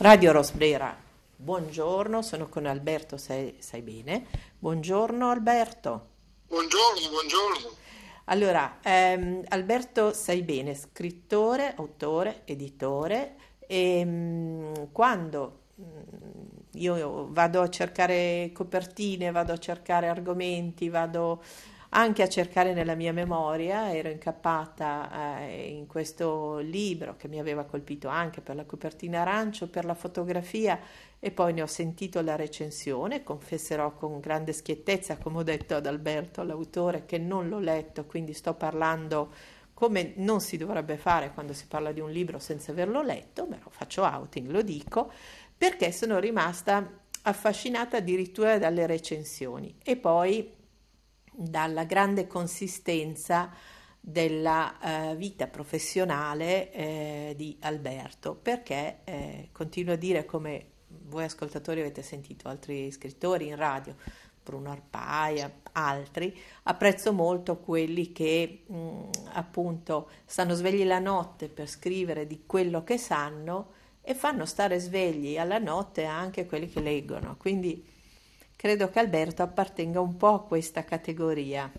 Radio Rosbrera, buongiorno, sono con Alberto Sai, sai bene. Buongiorno Alberto. Buongiorno, buongiorno. Allora, ehm, Alberto Sai bene, scrittore, autore, editore e ehm, mh, quando mh, mm, io vado a cercare copertine, vado a cercare argomenti, vado anche a cercare nella mia memoria, ero incappata eh, in questo libro che mi aveva colpito anche per la copertina arancio, per la fotografia e poi ne ho sentito la recensione, confesserò con grande schiettezza, come ho detto ad Alberto, l'autore, che non l'ho letto, quindi sto parlando come non si dovrebbe fare quando si parla di un libro senza averlo letto, lo faccio outing, lo dico, perché sono rimasta affascinata addirittura dalle recensioni. E poi dalla grande consistenza della eh, vita professionale eh, di Alberto, perché eh, continuo a dire come voi ascoltatori avete sentito altri scrittori in radio, Bruno Arpaia, altri, apprezzo molto quelli che mh, mm, appunto stanno svegli la notte per scrivere di quello che sanno e fanno stare svegli alla notte anche quelli che leggono. Quindi Credo che Alberto appartenga un po' a questa categoria.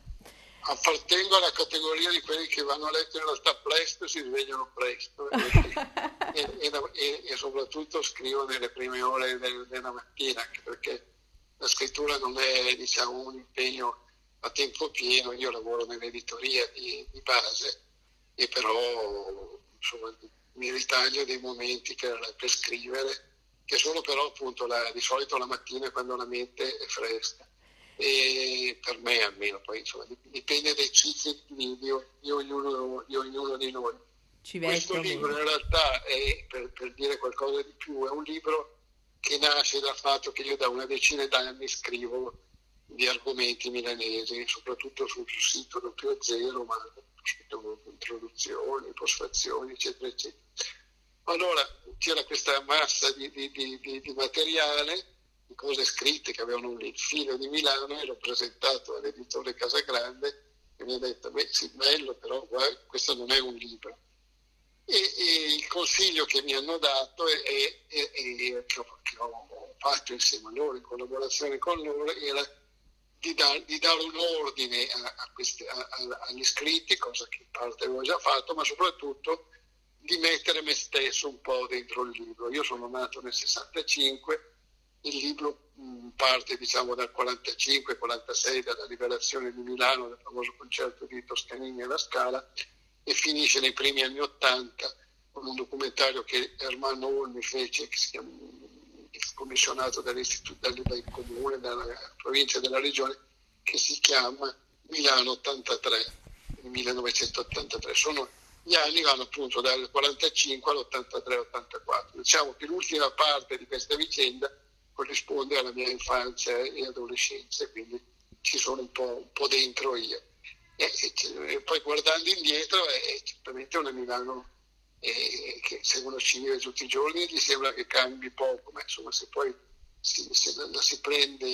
Appartengo alla categoria di quelli che vanno a letto in realtà presto e si svegliano presto e, e, e, e, soprattutto scrivo nelle prime ore del, della mattina, anche perché la scrittura non è diciamo, un impegno a tempo pieno, io lavoro nell'editoria di, di base e però insomma, mi ritaglio dei momenti per, per scrivere che sono però appunto la, di solito la mattina quando la mente è fresca. E per me almeno, poi insomma, dipende dai cicli di, di, di, ognuno, di ognuno di noi. Questo libro in realtà è, per, per dire qualcosa di più, è un libro che nasce dal fatto che io da una decina d'anni scrivo di argomenti milanesi, soprattutto sul sito doppio zero, ma introduzioni, postfazioni, eccetera, eccetera. Allora c'era questa massa di, di, di, di, materiale, di cose scritte che avevano il filo di Milano e l'ho presentato all'editore Casagrande e mi ha detto, beh sì, bello, però guarda, questo non è un libro. E, e, il consiglio che mi hanno dato e, che, ho, che, ho, fatto insieme a loro, in collaborazione con loro, era di, dar, di dare un ordine a, a questi, a, agli iscritti, cosa che in parte avevo già fatto, ma soprattutto di mettere me stesso un po' dentro il libro. Io sono nato nel 65, il libro mh, parte diciamo dal 45-46, dalla liberazione di Milano, del famoso concerto di Toscanini alla Scala, e finisce nei primi anni 80 con un documentario che Ermanno Olmi fece, che si chiama commissionato dal comune, dalla provincia dalla regione, che si chiama Milano 83, 1983. Sono gli anni vanno appunto dal 45 all'83-84. Diciamo che l'ultima parte di questa vicenda corrisponde alla mia infanzia e adolescenza, quindi ci sono un po', un po dentro io. E, e, poi guardando indietro è certamente una Milano eh, che se uno ci vive tutti i giorni gli sembra che cambi poco, ma insomma se poi si, se la si, prende,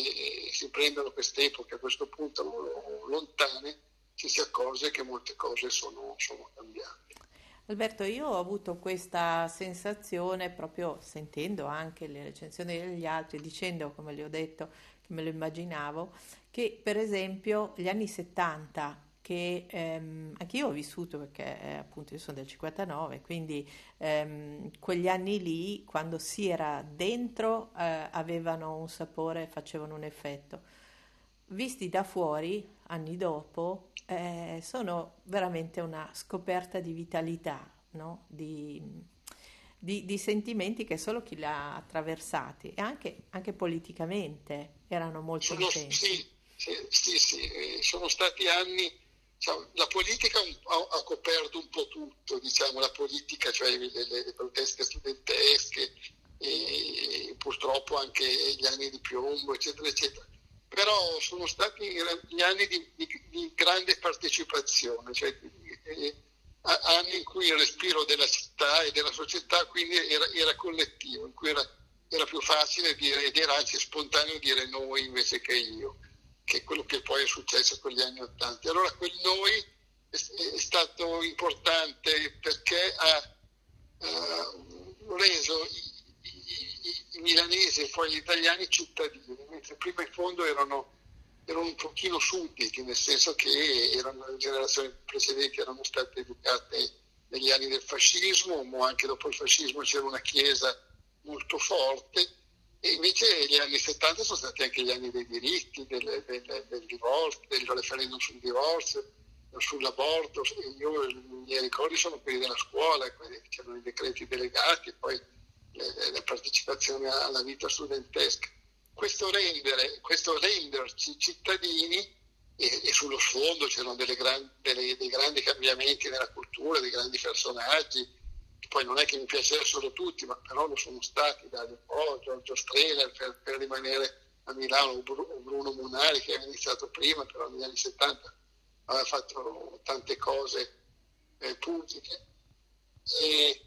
si prendono queste epoche a questo punto lontane, ci si accorge che molte cose sono, sono cambiate. Alberto, io ho avuto questa sensazione proprio sentendo anche le recensioni degli altri, dicendo, come le ho detto, che me lo immaginavo, che per esempio gli anni 70 che ehm, anche io ho vissuto perché eh, appunto io sono del 59, quindi ehm, quegli anni lì quando si era dentro eh, avevano un sapore, facevano un effetto. Visti da fuori, anni dopo, eh, sono veramente una scoperta di vitalità, no? di, di, di, sentimenti che solo chi li ha attraversati e anche, anche politicamente erano molto sono, intensi. Sì, sì, sì, sì, sono stati anni, la politica ha, coperto un po' tutto, diciamo, la politica, cioè le, le, proteste studentesche, e purtroppo anche gli anni di piombo, eccetera, eccetera però sono stati gli anni di, di, di grande partecipazione, cioè eh, anni in cui il respiro della città e della società quindi era, era collettivo, in cui era, era, più facile dire ed era anzi spontaneo dire noi invece che io, che è quello che poi è successo con gli anni Ottanta. Allora quel noi è, è stato importante perché ha, ha reso i, inglesi e poi gli italiani cittadini, mentre prima in fondo erano, erano un pochino sudditi, nel senso che erano, le generazioni precedenti erano state educate negli anni del fascismo, ma anche dopo il fascismo c'era una chiesa molto forte e invece gli anni 70 sono stati anche gli anni dei diritti, del, del, del divorzio, del referendum sul divorzio, sull'aborto. Io i miei ricordi sono quelli della scuola, c'erano i decreti delegati, poi la partecipazione alla vita studentesca. Questo, rendere, questo renderci cittadini e, e, sullo sfondo c'erano gran, delle, dei grandi cambiamenti nella cultura, dei grandi personaggi, poi non è che mi piacessero tutti, ma però lo sono stati, Dario Po, Giorgio Strehler per, per, rimanere a Milano, Bruno Munari che aveva iniziato prima, però negli anni 70 aveva fatto tante cose eh, pubbliche. E,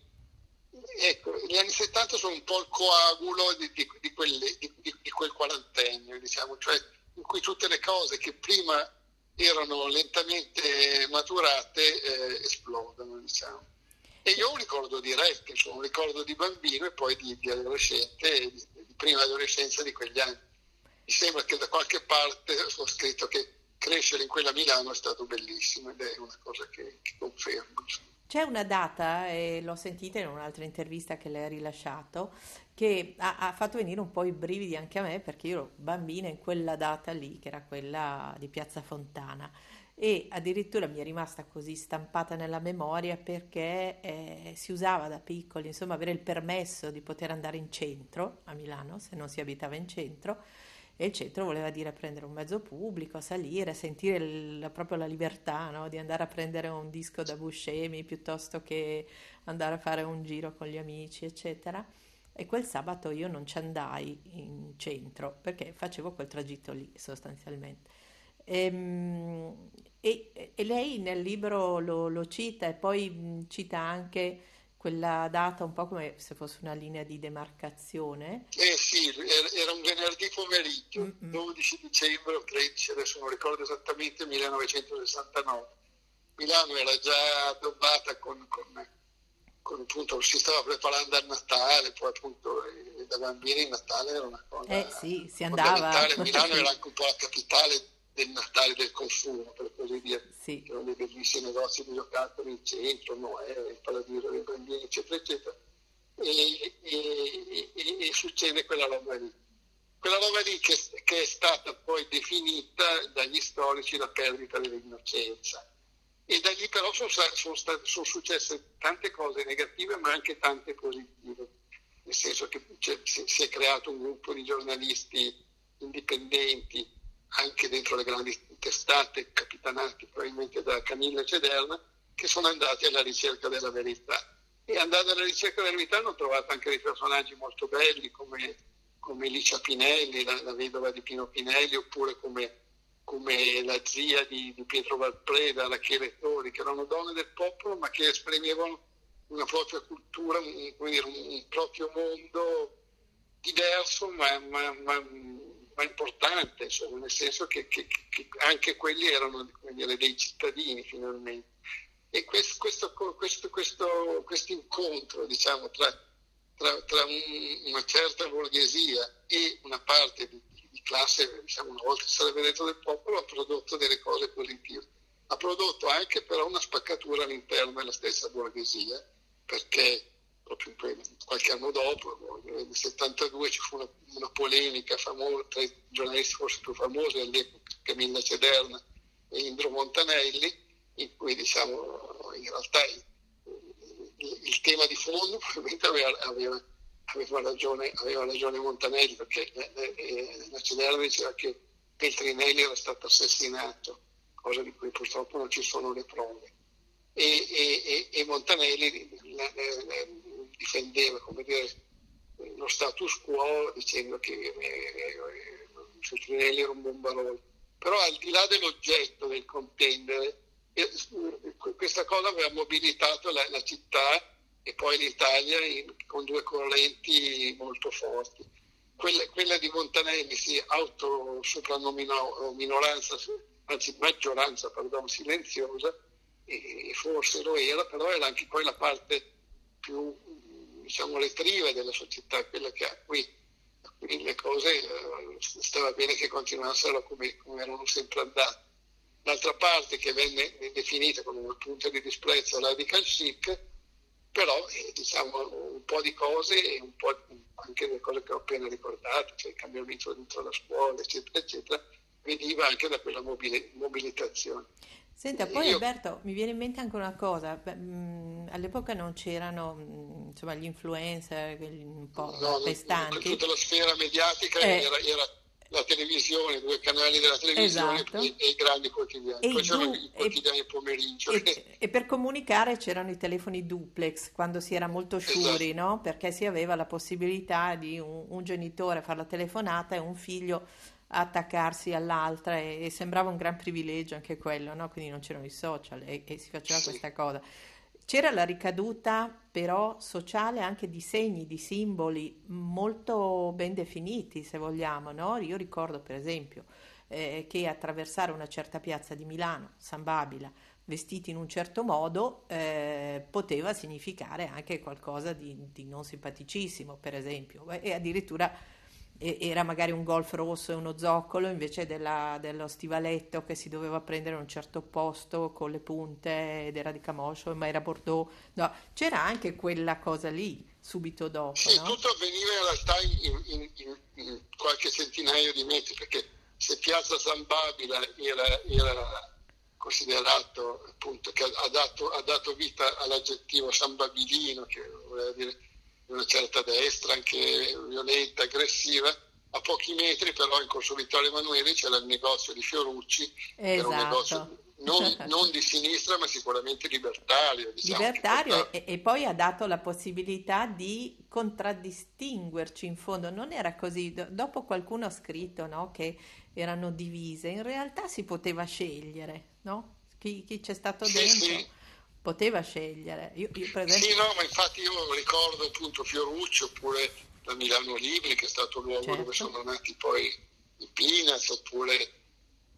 ecco, gli anni 70 sono un po' il coagulo di, di, di, quelle, di quel quarantennio, diciamo, cioè in cui tutte le cose che prima erano lentamente maturate eh, esplodono, diciamo. E io ho un ricordo di Rec, un ricordo di bambino e poi di, di adolescente, di, di, prima adolescenza di quegli anni. Mi sembra che da qualche parte ho scritto che crescere in quella Milano è stato bellissimo ed è una cosa che, che confermo. C'è una data, e l'ho sentita in un'altra intervista che lei ha rilasciato, che ha, ha, fatto venire un po' i brividi anche a me perché io ero bambina in quella data lì, che era quella di Piazza Fontana. E addirittura mi è rimasta così stampata nella memoria perché eh, si usava da piccoli, insomma, avere il permesso di poter andare in centro a Milano, se non si abitava in centro, e il centro voleva dire prendere un mezzo pubblico, salire, sentire il, proprio la libertà no? di andare a prendere un disco da Buscemi piuttosto che andare a fare un giro con gli amici, eccetera. E quel sabato io non ci andai in centro perché facevo quel tragitto lì sostanzialmente. Ehm, e, e, lei nel libro lo, lo cita e poi cita anche quella data un po' come se fosse una linea di demarcazione. Eh sì, era un venerdì pomeriggio, Mm-mm. 12 dicembre o 13, adesso non ricordo esattamente, 1969. Milano era già addobbata con, con, con, appunto, si stava preparando al Natale, poi appunto eh, da bambini il Natale era una cosa eh sì, si andava. Milano era anche un po' la capitale del Natale del consumo, per così dire. Sì. C'erano dei bellissimi negozi di giocattoli in centro, Noè, il Paladino dei bambini, eccetera, eccetera. E, e, e, e, succede quella roba lì. Quella roba lì che, che, è stata poi definita dagli storici la perdita dell'innocenza. E da lì però sono, sono, state, sono successe tante cose negative, ma anche tante positive. Nel senso che si, si è creato un gruppo di giornalisti indipendenti anche dentro le grandi testate capitanate probabilmente da Camilla Cederna, che sono andati alla ricerca della verità. E andando alla ricerca della verità hanno trovato anche dei personaggi molto belli come, come Licia Pinelli, la, la, vedova di Pino Pinelli, oppure come, come la zia di, di, Pietro Valpreda, la Chieletori, che erano donne del popolo ma che esprimevano una propria cultura, un, un proprio mondo diverso ma, ma, ma ma importante, insomma, nel senso che, che, che anche quelli erano dire, dei cittadini finalmente. E questo, questo, questo, questo, questo incontro diciamo, tra, tra, tra un, una certa borghesia e una parte di, di classe, diciamo, una volta sarebbe detto del popolo, ha prodotto delle cose positive. Ha prodotto anche però una spaccatura all'interno della stessa borghesia, perché proprio qualche anno dopo, nel 72 ci fu una, una polemica famosa tra i giornalisti forse più famosi all'epoca, Camilla Cederna e Indro Montanelli, in cui diciamo in realtà il, il, tema di fondo probabilmente aveva, aveva, aveva, ragione, aveva ragione, Montanelli perché eh, eh, la Cederna diceva che Peltrinelli era stato assassinato, cosa di cui purtroppo non ci sono le prove. E, e, e Montanelli difendeva dire, lo status quo dicendo che eh, Feltrinelli era un bombarolo. Però al di là dell'oggetto del contendere, eh, questa cosa aveva mobilitato la, la città e poi l'Italia in, con due correnti molto forti. Quella, quella di Montanelli si autosoprannominò minoranza, anzi maggioranza pardon, silenziosa, e forse lo era, però era anche poi la parte più diciamo, le trive della società, quella che, a cui, a le cose eh, stava bene che continuassero come, come erano sempre andate. D'altra parte che venne definita come un punto di disprezzo radical chic, però eh, diciamo un po' di cose e un po' anche le cose che ho appena ricordato, cioè il cambiamento dentro la scuola, eccetera, eccetera, veniva anche da quella mobili- mobilitazione. Senta, poi Io... Alberto, mi viene in mente anche una cosa, Beh, mh, all'epoca non c'erano mh, mm, insomma, gli influencer un po' no, pestanti. Tutta la sfera mediatica eh, era, era, la televisione, due canali della televisione esatto. e, e, i grandi quotidiani. E Poi c'erano du- i quotidiani e, pomeriggio. E, e, per comunicare c'erano i telefoni duplex quando si era molto sciuri, esatto. no? Perché si aveva la possibilità di un, un genitore fare la telefonata e un figlio attaccarsi all'altra e, e, sembrava un gran privilegio anche quello, no? quindi non c'erano i social e, e si faceva sì. questa cosa. C'era la ricaduta però sociale anche di segni, di simboli molto ben definiti, se vogliamo. No? Io ricordo per esempio eh, che attraversare una certa piazza di Milano, San Babila, vestiti in un certo modo, eh, poteva significare anche qualcosa di, di non simpaticissimo, per esempio, e addirittura era magari un golf rosso e uno zoccolo invece della, dello stivaletto che si doveva prendere in un certo posto con le punte ed era di Camoscio ma era Bordeaux no, c'era anche quella cosa lì subito dopo sì, no? tutto avveniva in realtà in, in, in, qualche centinaio di metri perché se Piazza San Babila era, era considerato appunto che ha dato, ha dato vita all'aggettivo San Babilino che voleva dire una certa destra, anche violenta, aggressiva. A pochi metri però in Corso Vittorio Emanuele c'era il negozio di Fiorucci, esatto. era un esatto. negozio non, non, di sinistra ma sicuramente libertario. Diciamo, libertario e, e, poi ha dato la possibilità di contraddistinguerci in fondo, non era così, dopo qualcuno ha scritto no, che erano divise, in realtà si poteva scegliere, no? chi, chi c'è stato dentro. Sì, sì poteva scegliere. Io, io per esempio... Sì, no, ma infatti io ricordo appunto Fiorucci oppure la Milano Libri, che è stato il luogo certo. dove sono nati poi i Peanuts, oppure,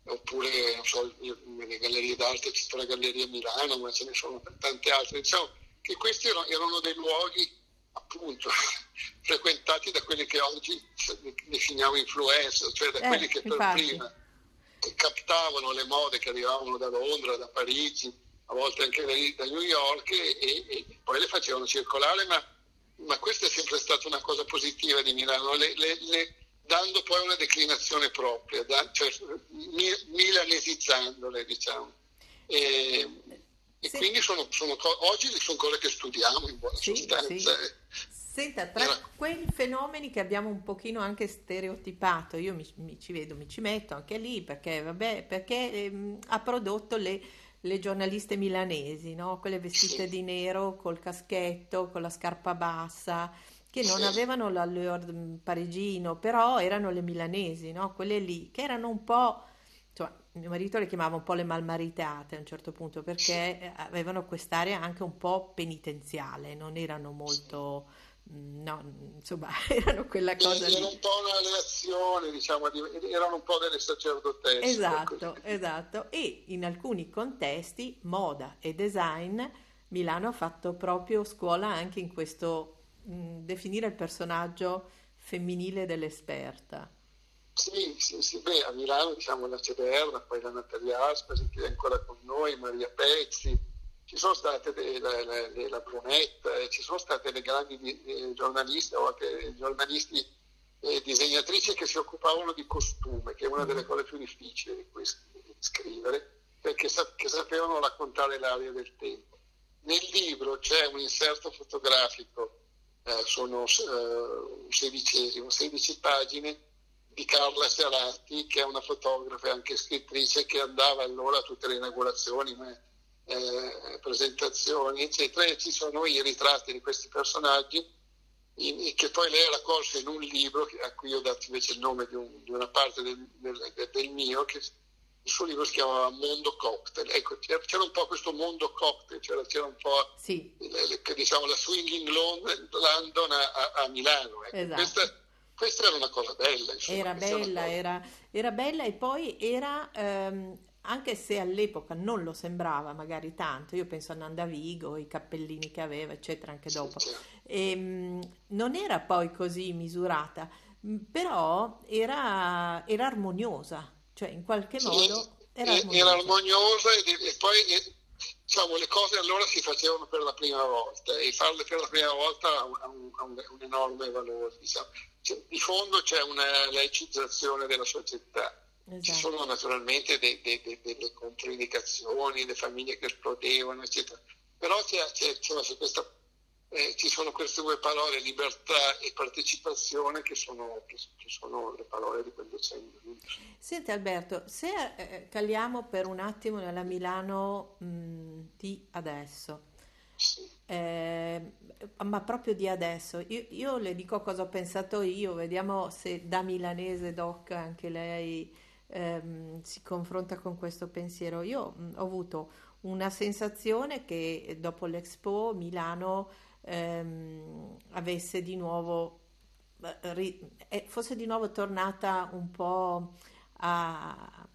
oppure non so, le gallerie d'arte, c'è la Galleria Milano, ma ce ne sono tante altre. Diciamo che questi erano, erano dei luoghi appunto frequentati da quelli che oggi definiamo influencer, cioè da eh, quelli che per infatti. prima captavano le mode che arrivavano da Londra, da Parigi, a volte anche da, New York, e, e, poi le facevano circolare, ma, ma, questa è sempre stata una cosa positiva di Milano, le, le, le, dando poi una declinazione propria, da, cioè, milanesizzandole, diciamo. E, e sì. quindi sono, sono, oggi sono cose che studiamo in buona sì, sostanza. Sì. Senta, tra quei fenomeni che abbiamo un pochino anche stereotipato, io mi, mi ci vedo, mi ci metto anche lì perché, vabbè, perché ehm, ha prodotto le le giornaliste milanesi, no? quelle vestite di nero col caschetto, con la scarpa bassa, che non avevano l'allure mm, parigino, però erano le milanesi, no? quelle lì, che erano un po', insomma, mio marito le chiamava un po' le malmaritate a un certo punto, perché eh, avevano quest'area anche un po' penitenziale, non erano molto No, insomma, erano quella cosa Era un po' una reazione, diciamo, erano un po' delle sacerdotesse. Esatto, esatto. E in alcuni contesti, moda e design, Milano ha fatto proprio scuola anche in questo mh, definire il personaggio femminile dell'esperta. Sì, sì, sì, beh, a Milano diciamo la Cederna, poi la Natalia Aspasi che è ancora con noi, Maria Pezzi, ci sono state le, le, la Brunetta, ci sono state le grandi eh, giornaliste o anche giornalisti e eh, disegnatrici che si occupavano di costume, che è una delle cose più difficili di, questo, di scrivere, perché sa- sapevano raccontare l'aria del tempo. Nel libro c'è un inserto fotografico, eh, sono eh, 16, 16 pagine, di Carla Serati, che è una fotografa e anche scrittrice che andava allora a tutte le inaugurazioni, eh, presentazioni, eccetera, e ci sono i ritratti di questi personaggi in, che poi lei ha raccolto in un libro a cui ho dato invece il nome di, un, di una parte del, del, del, mio, che il suo libro si chiamava Mondo Cocktail. Ecco, c'era un po' questo mondo cocktail, c'era, c'era un po' sì. le, diciamo, la swinging London a, a Milano. Ecco. Esatto. Questa, questa era una cosa bella. Insomma, era bella, era, era, bella e poi era ehm, anche se all'epoca non lo sembrava magari tanto, io penso a Nanda Vigo, i cappellini che aveva, eccetera, anche dopo, e, ehm, non era poi così misurata. mm, però era, era armoniosa, cioè in qualche modo era e- era armoniosa. armoniosa e, poi diciamo, le cose allora si facevano per la prima volta e farle per la prima volta ha un, un- un enorme valore. diciamo. Cioè, di fondo c'è una laicizzazione della società. Ci Esatto. sono naturalmente dei- dei- dei- delle controindicazioni, le famiglie che esplodevano, eccetera. Però c'è- c'è- insomma, c'è questa- eh, ci sono queste due parole, libertà e partecipazione, che sono, che- che sono le parole di quel decennio. Senti Alberto, se eh, caliamo per un attimo nella Milano mh, di adesso, Sì. eh, ma proprio di adesso, io, io le dico cosa ho pensato io, vediamo se da milanese doc anche lei ehm, si confronta con questo pensiero. Io mh, ho avuto una sensazione che dopo l'Expo Milano ehm, avesse di nuovo, eh, eh, fosse di nuovo tornata un po' a,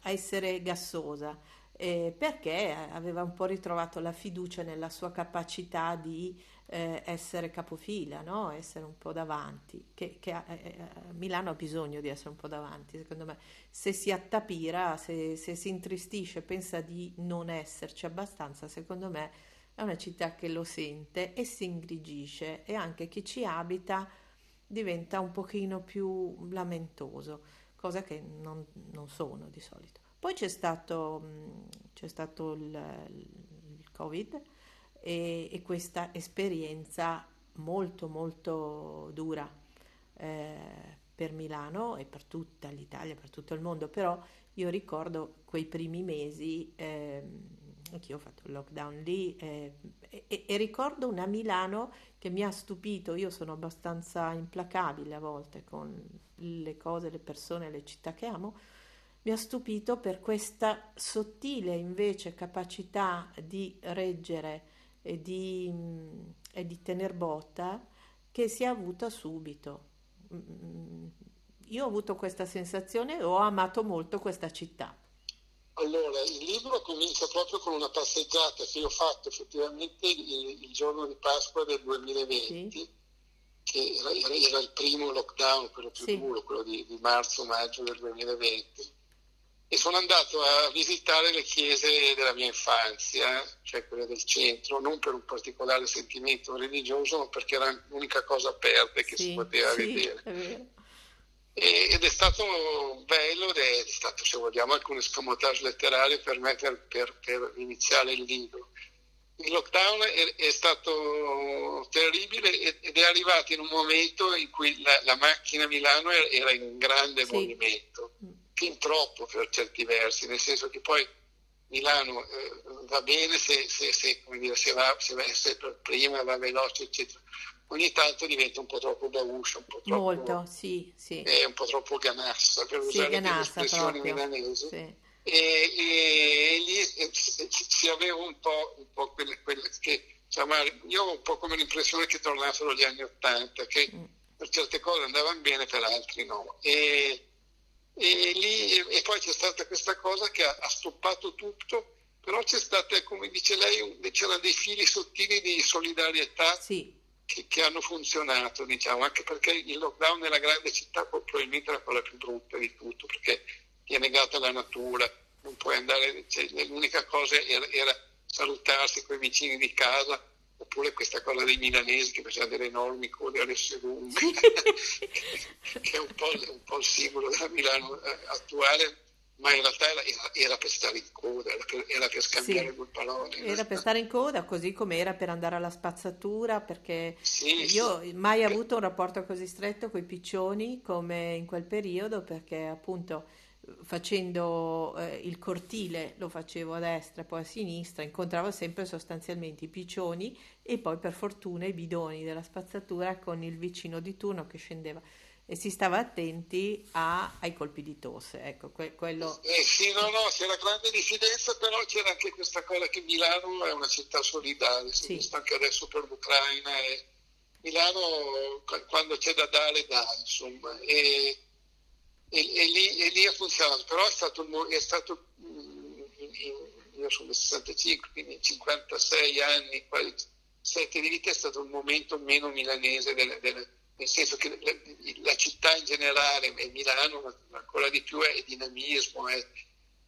a essere gassosa, eh, perché aveva un po' ritrovato la fiducia nella sua capacità di eh, essere capofila, no? Essere un po' davanti, che, che ha- eh, eh, Milano ha bisogno di essere un po' davanti, secondo me. Se si attapira, se, se si intristisce, pensa di non esserci abbastanza, secondo me è una città che lo sente e si ingrigisce e anche chi ci abita diventa un pochino più lamentoso, cosa che non, non sono di solito. Poi c'è stato, mh, c'è stato il, il Covid e, e questa esperienza molto molto dura eh, per Milano e per tutta l'Italia, per tutto il mondo, però io ricordo quei primi mesi, ehm, anch'io ho fatto il lockdown lì eh, e- e ricordo una Milano che mi ha stupito, io sono abbastanza implacabile a volte con le cose, le persone, le città che amo, mi ha stupito per questa sottile invece capacità di reggere e di, e di tener botta che si è avuta subito. Io ho avuto questa sensazione e ho amato molto questa città. Allora, il libro comincia proprio con una passeggiata che io ho fatto effettivamente il, il giorno di Pasqua del Sì, 2020, che era, era- era il primo lockdown, quello più sì, duro, quello di, di marzo-maggio del 2020. E sono andato a visitare le chiese della mia infanzia, cioè quelle del centro, non per un particolare sentimento religioso, ma perché era l'unica cosa aperta che si sì, poteva sì, vedere. è ed è stato bello ed è stato, se vogliamo, anche un escamotage letterario per me per, per- per iniziare il libro. Il lockdown è, è stato terribile ed è arrivato in un momento in cui la, la macchina Milano era era in grande Sì, movimento, mm, fin troppo per certi versi, nel senso che poi Milano eh, va bene se, se- se, come dire, se va, se va per prima, va veloce, eccetera. Ogni tanto diventa un po' troppo bauscia, un po' troppo molto, sì, sì, è un po' troppo ganassa per sì, usare ganassa espressioni proprio, milanesi. sì, e, e- e lì eh, si si aveva un po', un po' quelle, quelle che insomma io ho un po' come l'impressione che tornassero gli anni Ottanta che mm, per certe cose andavano bene per altri no. E, e lì e, poi c'è stata questa cosa che ha, ha stoppato tutto però c'è stata come dice lei un- c'erano dei fili sottili di solidarietà sì, che, che hanno funzionato, diciamo, anche perché il lockdown nella grande città pro- probabilmente è la cosa più brutta di tutto, perché ti è negata la natura, non puoi andare, cioè, l'unica cosa era, era salutarsi con i vicini di casa, oppure questa cosa dei milanesi che facevano delle enormi code alle sedunghe, sì. che è un po', il- un po' il simbolo della Milano eh, attuale, ma in realtà era, era- per stare in coda, era per, era per scambiare Sì, due parole. era per stare in coda, così come era per andare alla spazzatura, perché Sì, sì. io mai Per- avuto un rapporto così stretto con i piccioni come in quel periodo, perché appunto facendo eh, il cortile lo facevo a destra e poi a sinistra, incontravo sempre sostanzialmente i piccioni e poi per fortuna i bidoni della spazzatura con il vicino di turno che scendeva e si stava attenti a- ai colpi di tosse, ecco, que- quello Eh sì, no, no, c'era grande diffidenza, però c'era anche questa cosa che Milano è una città solidale, si sì, visto anche adesso per l'Ucraina. E Milano qu- quando c'è da dare, dà, insomma, e, e- e lì, e lì ha funzionato, però è stato, è stato mm, io sono del 65, quindi in 56 anni, quasi 7 di vita, è stato il momento meno milanese delle, delle- nel senso che la, la città in generale, e Milano ancora di più è dinamismo, è,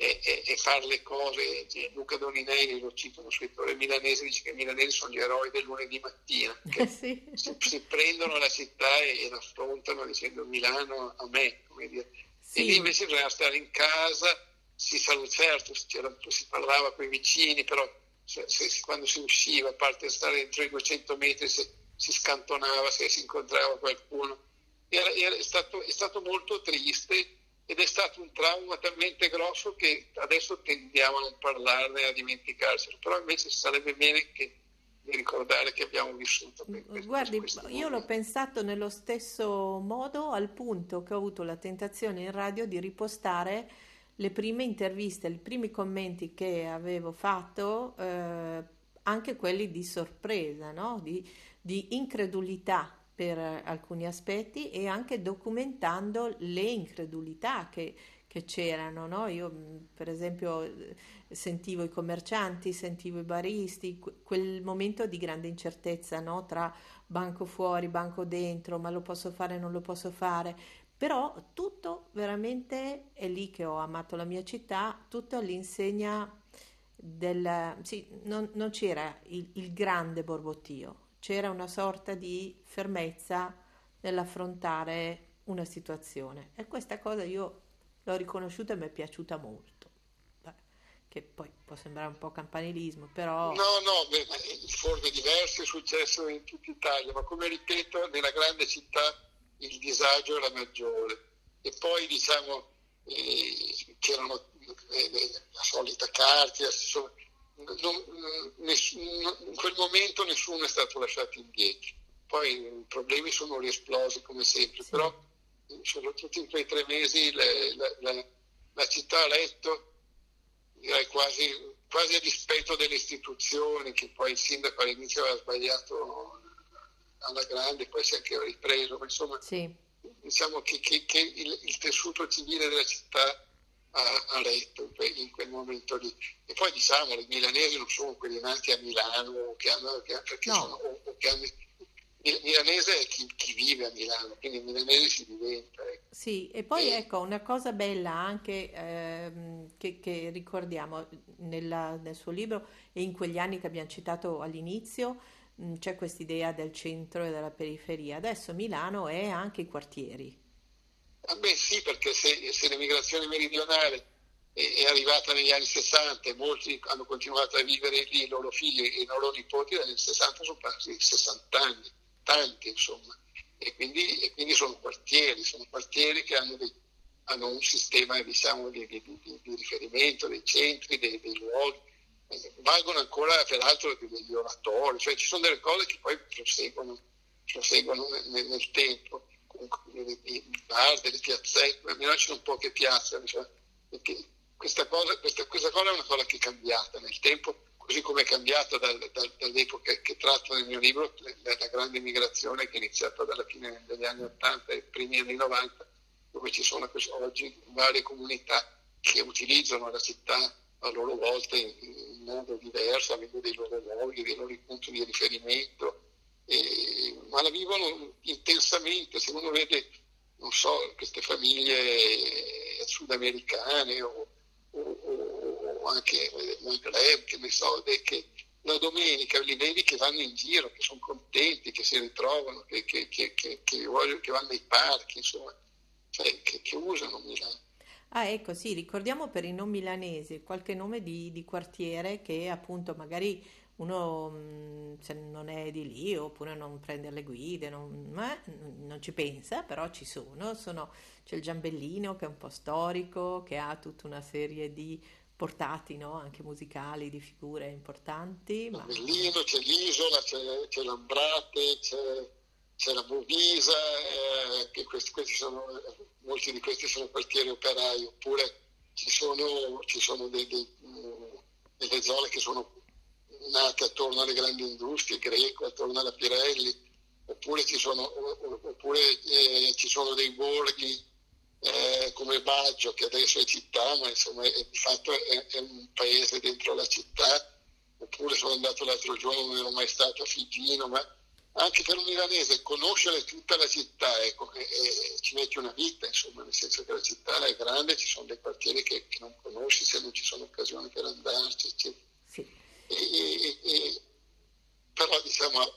è, è, è fare le cose. Luca Doninelli, lo cito, uno scrittore milanese, dice che i milanesi sono gli eroi del lunedì mattina, che sì. si, si, prendono la città e, e l'affrontano dicendo Milano a me, come dire. Sì. E lì invece bisogna stare in casa, si saluta, certo, si parlava con i vicini, però se, se, quando si usciva, a parte stare entro i 200 metri, se, si scantonava se si incontrava qualcuno. Era, era, è, stato, è stato molto triste stato un trauma talmente grosso che adesso tendiamo a non parlarne, a dimenticarselo, però invece sarebbe bene che, di ricordare che abbiamo vissuto. Questo, Guardi, io l'ho pensato nello stesso modo al punto che ho avuto la tentazione in radio di ripostare le prime interviste, i primi commenti che avevo fatto, eh, anche quelli di sorpresa, no? di, di incredulità per alcuni aspetti e anche documentando le incredulità che, che c'erano. No? Io per esempio sentivo i commercianti, sentivo i baristi, quel momento di grande incertezza no? tra banco fuori, banco dentro, ma lo posso fare, non lo posso fare. Però tutto veramente è lì che ho amato la mia città, tutto all'insegna del... Sì, non, non c'era il, il grande borbottio, c'era una sorta di fermezza nell'affrontare una situazione e questa cosa io l'ho riconosciuta e mi è piaciuta molto. che poi può sembrare un po' campanilismo, però... No, no, in forme diverse è successo in tutta Italia, ma come ripeto, nella grande città il disagio era maggiore. E poi, diciamo, eh, c'erano eh, la solita carta, non, nessuno, in quel momento nessuno è stato lasciato indietro. Poi i problemi sono riesplosi come sempre, sì. però soprattutto in quei tre mesi la, la, la, la città ha letto, direi quasi, quasi, a dispetto delle istituzioni, che poi il sindaco all'inizio aveva sbagliato alla grande, poi si è anche ripreso, ma insomma sì. diciamo che, che, che il, il tessuto civile della città a, a letto in quel momento lì. E poi diciamo, i milanesi non sono quelli nati a Milano, che hanno, che, perché no. sono, o, o che hanno, il milanese è chi, chi, vive a Milano, quindi il milanese si diventa. Ecco. Sì, e poi e... ecco una cosa bella anche ehm, che, che, ricordiamo nella, nel suo libro e in quegli anni che abbiamo citato all'inizio, mh, c'è questa idea del centro e della periferia. Adesso Milano è anche i quartieri. Ah beh sì, perché se, se l'emigrazione meridionale è, è, arrivata negli anni 60 e molti hanno continuato a vivere lì, i loro figli e i loro nipoti, dagli anni 60 sono passati 60 anni, tanti insomma, e quindi, e quindi sono quartieri, sono quartieri che hanno, dei, hanno un sistema diciamo, di, di, di, di, riferimento, dei centri, dei, dei luoghi, eh, valgono ancora peraltro degli oratori, cioè ci sono delle cose che poi proseguono, proseguono nel, nel tempo. Di bar, delle piazzette, a ci sono poche piazze, cioè, questa, cosa, questa, questa, cosa, è una cosa che è cambiata nel tempo, così come è cambiata dal, dal, dall'epoca che tratto nel mio libro, la, grande migrazione che è iniziata dalla fine degli anni 80 e primi anni 90, dove ci sono oggi varie comunità che utilizzano la città a loro volta in, in modo diverso, avendo dei loro luoghi, dei loro punti di riferimento eh, ma la vivono intensamente. Se uno vede, non so, queste famiglie sudamericane o, o, o anche Maghreb, che ne so, che la domenica li vedi che vanno in giro, che sono contenti, che si ritrovano, che, che, che, che vogliono, vanno nei parchi, insomma, cioè, che, usano Milano. Ah, ecco, sì, ricordiamo per i non milanesi qualche nome di, di quartiere che appunto magari uno mm, se non è di lì oppure non prende le guide, non, eh, non ci pensa, però ci sono. sono. C'è il Giambellino che è un po' storico, che ha tutta una serie di portati no? anche musicali di figure importanti. Ma... Giambellino, c'è l'isola, c'è, c'è l'Ambrate, c'è, c'è la Bovisa, eh, questi, questi sono, molti di questi sono quartieri operai, oppure ci sono, ci sono dei, dei, delle zone che sono nate attorno alle grandi industrie, Greco, attorno alla Pirelli, oppure ci sono, oppure, eh, ci sono dei borghi eh, come Baggio, che adesso è città, ma insomma è, di fatto è, è, un paese dentro la città, oppure sono andato l'altro giorno, non ero mai stato a Figino, ma anche per un milanese conoscere tutta la città è, è, è, ci mette una vita, insomma, nel senso che la città è grande, ci sono dei quartieri che, che non conosci se non ci sono occasioni per andarci, eccetera. Sì. E, però diciamo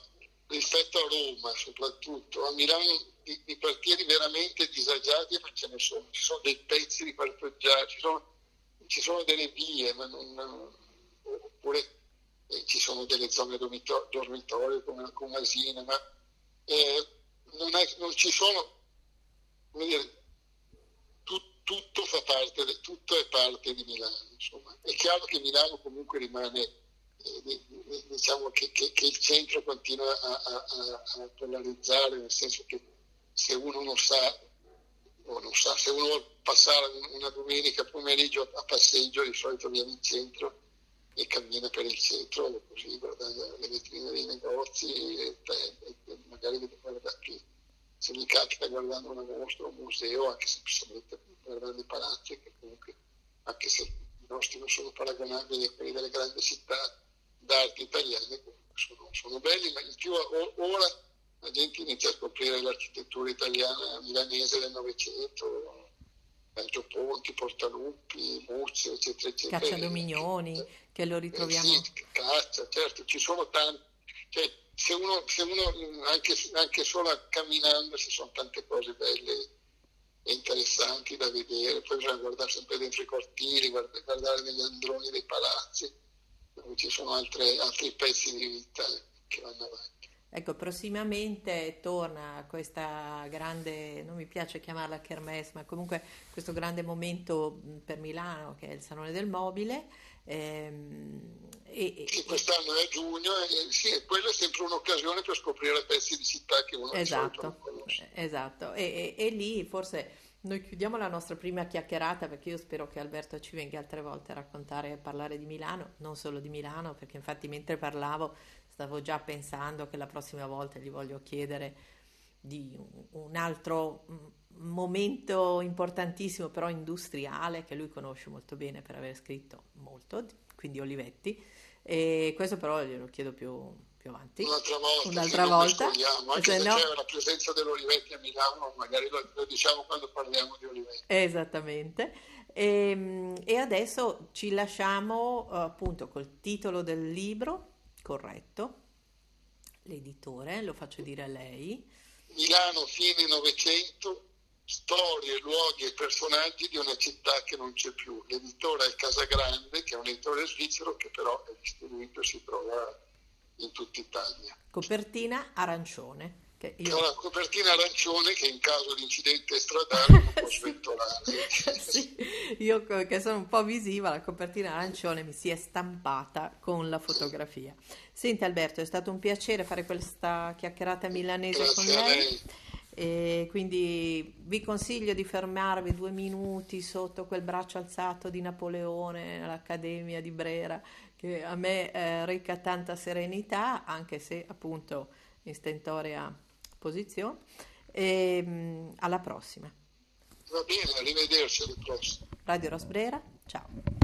rispetto a Roma soprattutto, a Milano di, di, quartieri veramente disagiati ma ce ne sono, ci sono dei pezzi di parcheggiare, ci sono, ci sono delle vie, ma non, oppure eh, ci sono delle zone dormitorio come, come asine, ma eh, non, è, non, ci sono, come dire, tu, tutto fa parte, tutto è parte di Milano, insomma. È chiaro che Milano comunque rimane, diciamo che, che, che, il centro continua a, a, a, polarizzare, nel senso che se uno non sa, o non sa, se uno vuole passare una domenica pomeriggio a passeggio, di solito viene in centro, e cammina per il centro così guarda le vetrine dei negozi e, e, e magari guarda che se mi capita guardando una mostra, un museo, anche semplicemente guardando i palazzi, che comunque anche se i nostri non sono paragonabili a quelli delle grandi città d'arte italiane, sono, sono belli, ma in più ora la gente inizia a scoprire l'architettura italiana milanese del Novecento, Ponti, Portaluppi, Muzio, eccetera, eccetera. Caccia Dominioni, che lo ritroviamo. Eh, sì, caccia, certo, ci sono tanti. Cioè, se uno, se uno anche, anche, solo camminando ci sono tante cose belle e interessanti da vedere, poi bisogna guardare sempre dentro i cortili, guardare, guardare negli androni dei palazzi, dove ci sono altre, altri pezzi di vita che vanno avanti. Ecco, prossimamente torna questa grande, non mi piace chiamarla kermesse, ma comunque questo grande momento per Milano che è il Salone del Mobile. Ehm, e, sì, quest'anno è a giugno e sì, quella è sempre un'occasione per scoprire pezzi di città che uno esatto, non conosce. Esatto, e, e, e lì forse noi chiudiamo la nostra prima chiacchierata perché io spero che Alberto ci venga altre volte a raccontare e parlare di Milano, non solo di Milano, perché infatti mentre parlavo stavo già pensando che la prossima volta gli voglio chiedere di un altro momento importantissimo però industriale che lui conosce molto bene per aver scritto molto, quindi Olivetti, e questo però glielo chiedo più, più avanti. Un'altra volta, Un'altra volta. anche se, se no... c'è la presenza dell'Olivetti a Milano, magari lo, lo diciamo quando parliamo di Olivetti. Esattamente. E, ehm, e adesso ci lasciamo appunto col titolo del libro corretto, l'editore, lo faccio dire a lei. Milano, fine Novecento, storie, luoghi e personaggi di una città che non c'è più. L'editore è Casagrande, che è un editore svizzero che però è distribuito e si trova in tutta Italia. Copertina arancione. Che io... Una copertina arancione che in caso di incidente stradale non può sventolare. sì, io che sono un po' visiva, la copertina arancione mi si è stampata con la fotografia. Senti Alberto, è stato un piacere fare questa chiacchierata milanese Grazie con lei. E quindi vi consiglio di fermarvi due minuti sotto quel braccio alzato di Napoleone all'Accademia di Brera, che a me eh, reca tanta serenità, anche se appunto in stentorea posizione. E, mh, alla prossima. Va bene, arrivederci alla prossima. Radio Rosbrera, ciao.